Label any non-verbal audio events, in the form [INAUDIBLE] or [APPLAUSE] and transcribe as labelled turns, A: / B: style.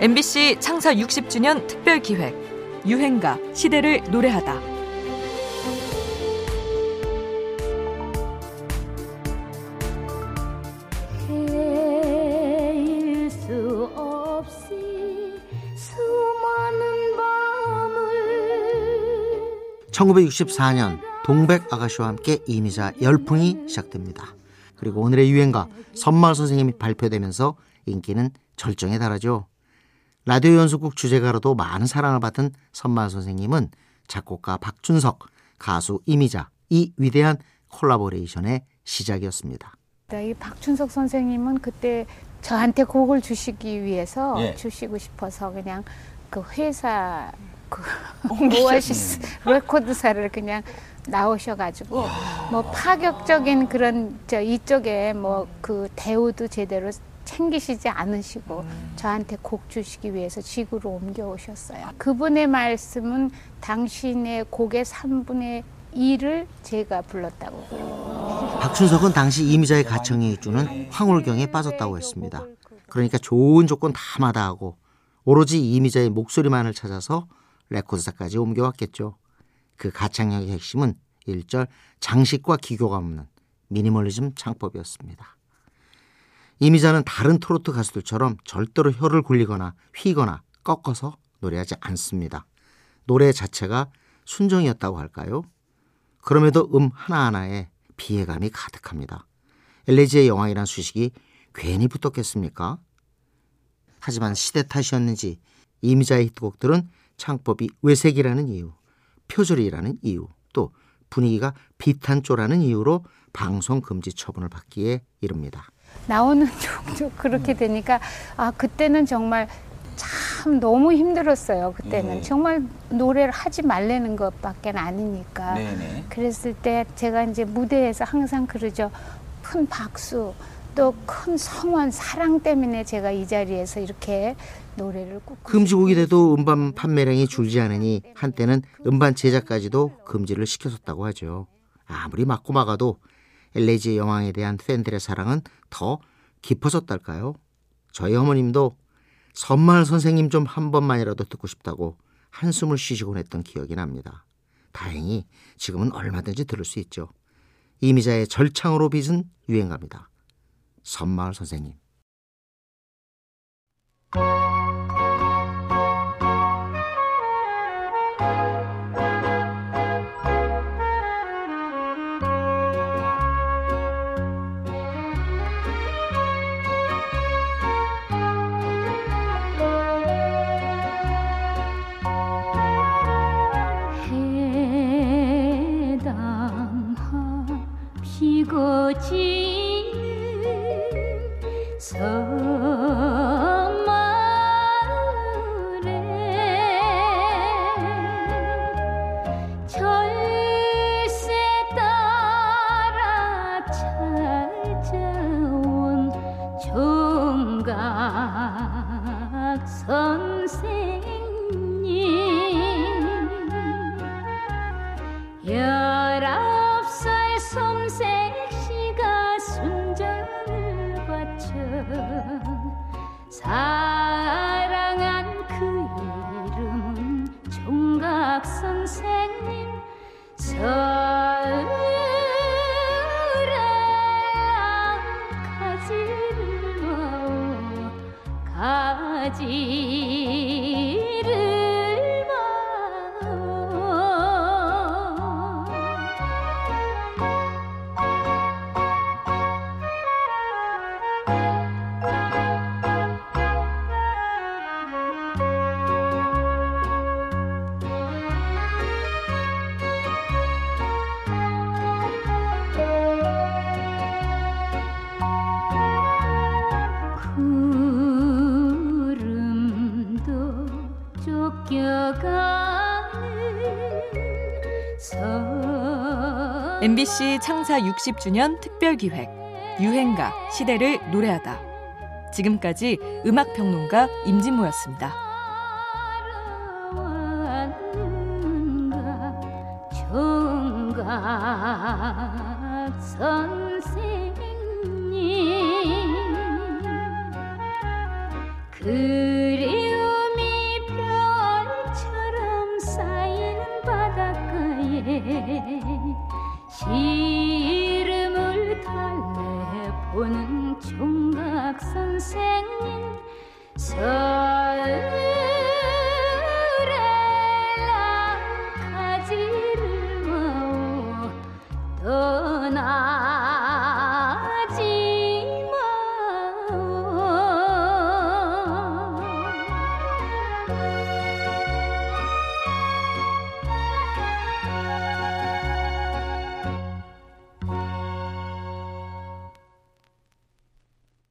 A: MBC 창사 60주년 특별 기획 유행가 시대를 노래하다.
B: 헤일 수 없이 수많은 밤을
C: 1964년 동백 아가씨와 함께 이미자 열풍이 시작됩니다. 그리고 오늘의 유행가 섬마을 선생님이 발표되면서 인기는 절정에 달하죠. 라디오 연속극 주제가로도 많은 사랑을 받은 섬마을 선생님은 작곡가 박춘석, 가수 이미자 이 위대한 콜라보레이션의 시작이었습니다.
D: 이 박춘석 선생님은 그때 저한테 곡을 주시기 위해서
E: 예.
D: 주시고 싶어서 그냥 그 회사 그 오아시스 레코드사를 그냥 나오셔가지고 뭐 파격적인 그런 저 이쪽에 뭐 그 대우도 제대로 챙기시지 않으시고 저한테 곡 주시기 위해서 지구로 옮겨오셨어요. 그분의 말씀은 당신의 곡의 3분의 2를 제가 불렀다고 그래요.
C: 박춘석은 당시 이미자의 가청에 주는 황홀경에 빠졌다고 했습니다. 그러니까 좋은 조건 다 마다하고 오로지 이미자의 목소리만을 찾아서 레코드사까지 옮겨왔겠죠. 그 가창력의 핵심은 일절 장식과 기교가 없는 미니멀리즘 창법이었습니다. 이미자는 다른 트로트 가수들처럼 절대로 혀를 굴리거나 휘거나 꺾어서 노래하지 않습니다. 노래 자체가 순정이었다고 할까요? 그럼에도 음 하나하나에 비애감이 가득합니다. 엘레지의 여왕이란 수식이 괜히 붙었겠습니까? 하지만 시대 탓이었는지 이미자의 히트곡들은 창법이 외색이라는 이유, 표절이라는 이유, 또 분위기가 비탄조라는 이유로 방송 금지 처분을 받기에 이릅니다.
D: 나오는 [LAUGHS] 종족 그렇게 되니까 아 그때는 정말 참 너무 힘들었어요. 그때는
E: 예.
D: 정말 노래를 하지 말라는 것밖에 아니니까.
E: 네네.
D: 그랬을 때 제가 이제 무대에서 항상 그러죠. 큰 박수 또 큰 성원 사랑 때문에 제가 이 자리에서 이렇게 노래를 꾹
C: 금지곡이 돼도 음반 판매량이 줄지 않으니 한때는 음반 제작까지도 금지를 시켰었다고 하죠. 아무리 막고 막아도 엘레지의 여왕에 대한 팬들의 사랑은 더 깊어졌달까요? 저희 어머님도 선마을 선생님 좀 한 번만이라도 듣고 싶다고 한숨을 쉬시곤 했던 기억이 납니다. 다행히 지금은 얼마든지 들을 수 있죠. 이미자의 절창으로 빚은 유행가입니다. 선마을 선생님.
B: 지 사랑한 그 이름은 총각 선생님 서울에 가지를 가지
A: MBC 창사 60주년 특별기획 유행가 시대를 노래하다 지금까지 음악평론가 임진모였습니다.
B: 그리움이 별처럼 쌓이는 바닷가에 을